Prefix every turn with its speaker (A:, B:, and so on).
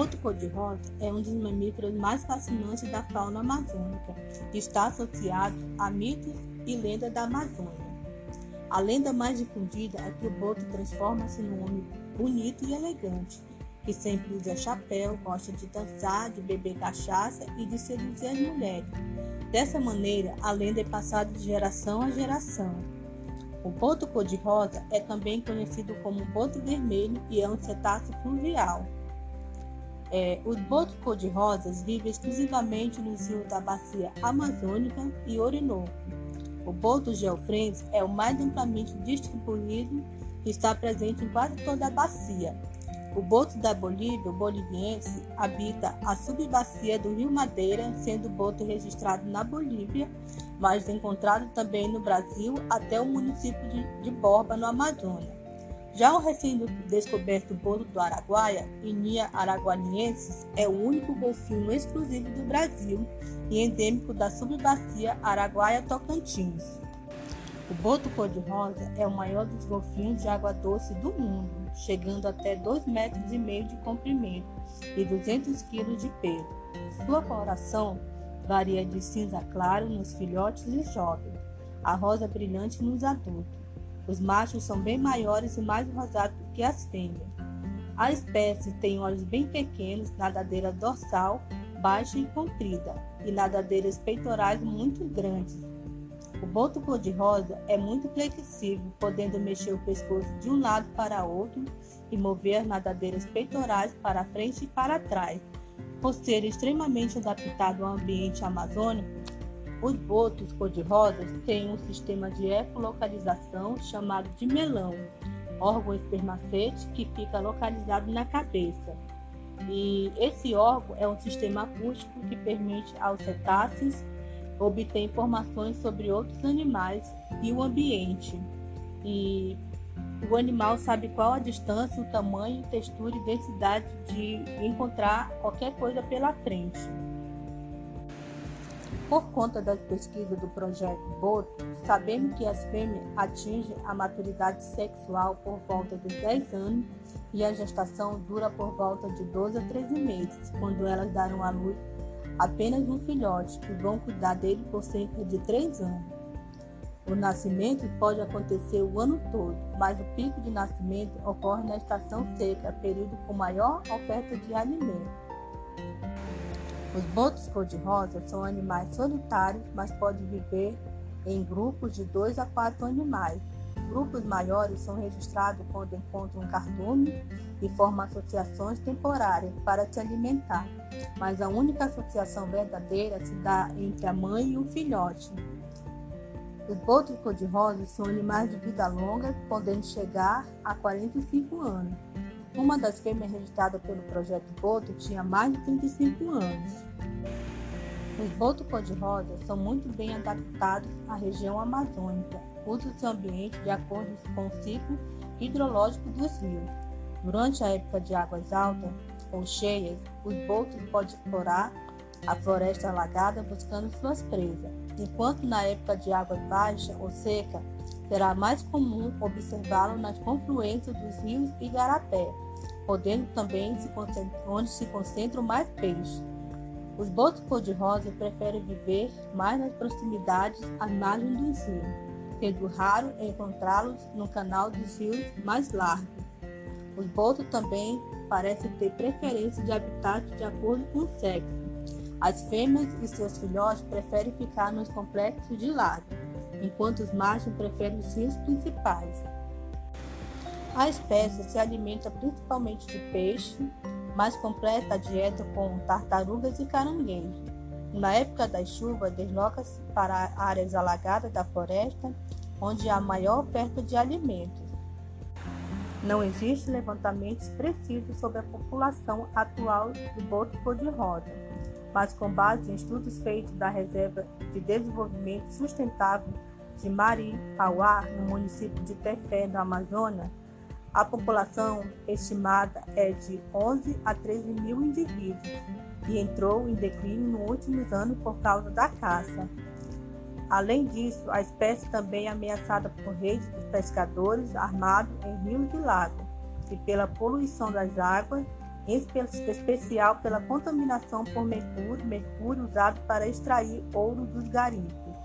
A: boto cor-de-rosa é um dos mamíferos mais fascinantes da fauna amazônica e está associado a mitos e lendas da Amazônia. A lenda mais difundida é que o boto transforma-se num homem bonito e elegante, que sempre usa chapéu, gosta de dançar, de beber cachaça e de seduzir as mulheres. Dessa maneira, a lenda é passada de geração a geração. O boto cor-de-rosa é também conhecido como boto vermelho e é um cetáceo fluvial. É, os botos cor-de-rosas vivem exclusivamente nos rios da bacia amazônica e Orinoco. O boto geofrens é o mais amplamente distribuído e está presente em quase toda a bacia. O boto da Bolívia, o boliviense, habita a subbacia do Rio Madeira, sendo o boto registrado na Bolívia, mas encontrado também no Brasil até o município de, de Borba, no Amazônia. Já o recém-descoberto bolo do Araguaia, Inia araguaniensis, é o único golfinho exclusivo do Brasil e endêmico da subbacia Araguaia-Tocantins. O boto cor-de-rosa é o maior dos golfinhos de água doce do mundo, chegando até 2,5 metros e meio de comprimento e 200 kg de peso. Sua coloração varia de cinza claro nos filhotes e jovens, a rosa brilhante nos adultos. Os machos são bem maiores e mais rosados que as fêmeas. A espécie tem olhos bem pequenos, nadadeira dorsal baixa e comprida, e nadadeiras peitorais muito grandes. O boto cor-de-rosa é muito flexível, podendo mexer o pescoço de um lado para outro e mover as nadadeiras peitorais para frente e para trás. Por ser extremamente adaptado ao ambiente amazônico, os botos cor-de-rosas têm um sistema de ecolocalização chamado de melão, órgão espermacete que fica localizado na cabeça. E esse órgão é um sistema acústico que permite aos cetáceos obter informações sobre outros animais e o ambiente. E o animal sabe qual a distância, o tamanho, textura e densidade de encontrar qualquer coisa pela frente. Por conta das pesquisas do projeto Boto, sabemos que as fêmeas atingem a maturidade sexual por volta dos 10 anos e a gestação dura por volta de 12 a 13 meses, quando elas darão à luz apenas um filhote e vão cuidar dele por cerca de 3 anos. O nascimento pode acontecer o ano todo, mas o pico de nascimento ocorre na estação seca, período com maior oferta de alimento. Os botos cor-de-rosa são animais solitários, mas podem viver em grupos de dois a quatro animais. Grupos maiores são registrados quando encontram cardume e formam associações temporárias para se alimentar, mas a única associação verdadeira se dá entre a mãe e o filhote. Os botos cor-de-rosa são animais de vida longa, podendo chegar a 45 anos. Uma das fêmeas registradas pelo projeto Boto tinha mais de 35 anos. Os botos cor-de-rosa são muito bem adaptados à região amazônica, usam seu ambiente de acordo com o ciclo hidrológico dos rios. Durante a época de águas altas ou cheias, os botos podem explorar a floresta alagada buscando suas presas, enquanto na época de água baixa ou seca, será mais comum observá-lo nas confluências dos rios e garapé, podendo também se onde se concentram mais peixes. Os botos cor-de-rosa preferem viver mais nas proximidades às margens dos rios, sendo raro encontrá-los no canal dos rios mais largos. Os botos também parecem ter preferência de habitat de acordo com o sexo. As fêmeas e seus filhotes preferem ficar nos complexos de lago enquanto os machos preferem os rios principais. A espécie se alimenta principalmente de peixe, mas completa a dieta com tartarugas e caranguejos. Na época das chuvas, desloca-se para áreas alagadas da floresta, onde há maior oferta de alimentos. Não existe levantamentos precisos sobre a população atual do boto cor-de-rosa, mas com base em estudos feitos da Reserva de Desenvolvimento Sustentável de Maricauá, no município de Tefé, no Amazonas, a população estimada é de 11 a 13 mil indivíduos e entrou em declínio nos últimos anos por causa da caça. Além disso, a espécie também é ameaçada por redes de pescadores armados em rios e lagos e pela poluição das águas especial pela contaminação por mercúrio, mercúrio usado para extrair ouro dos garimpos.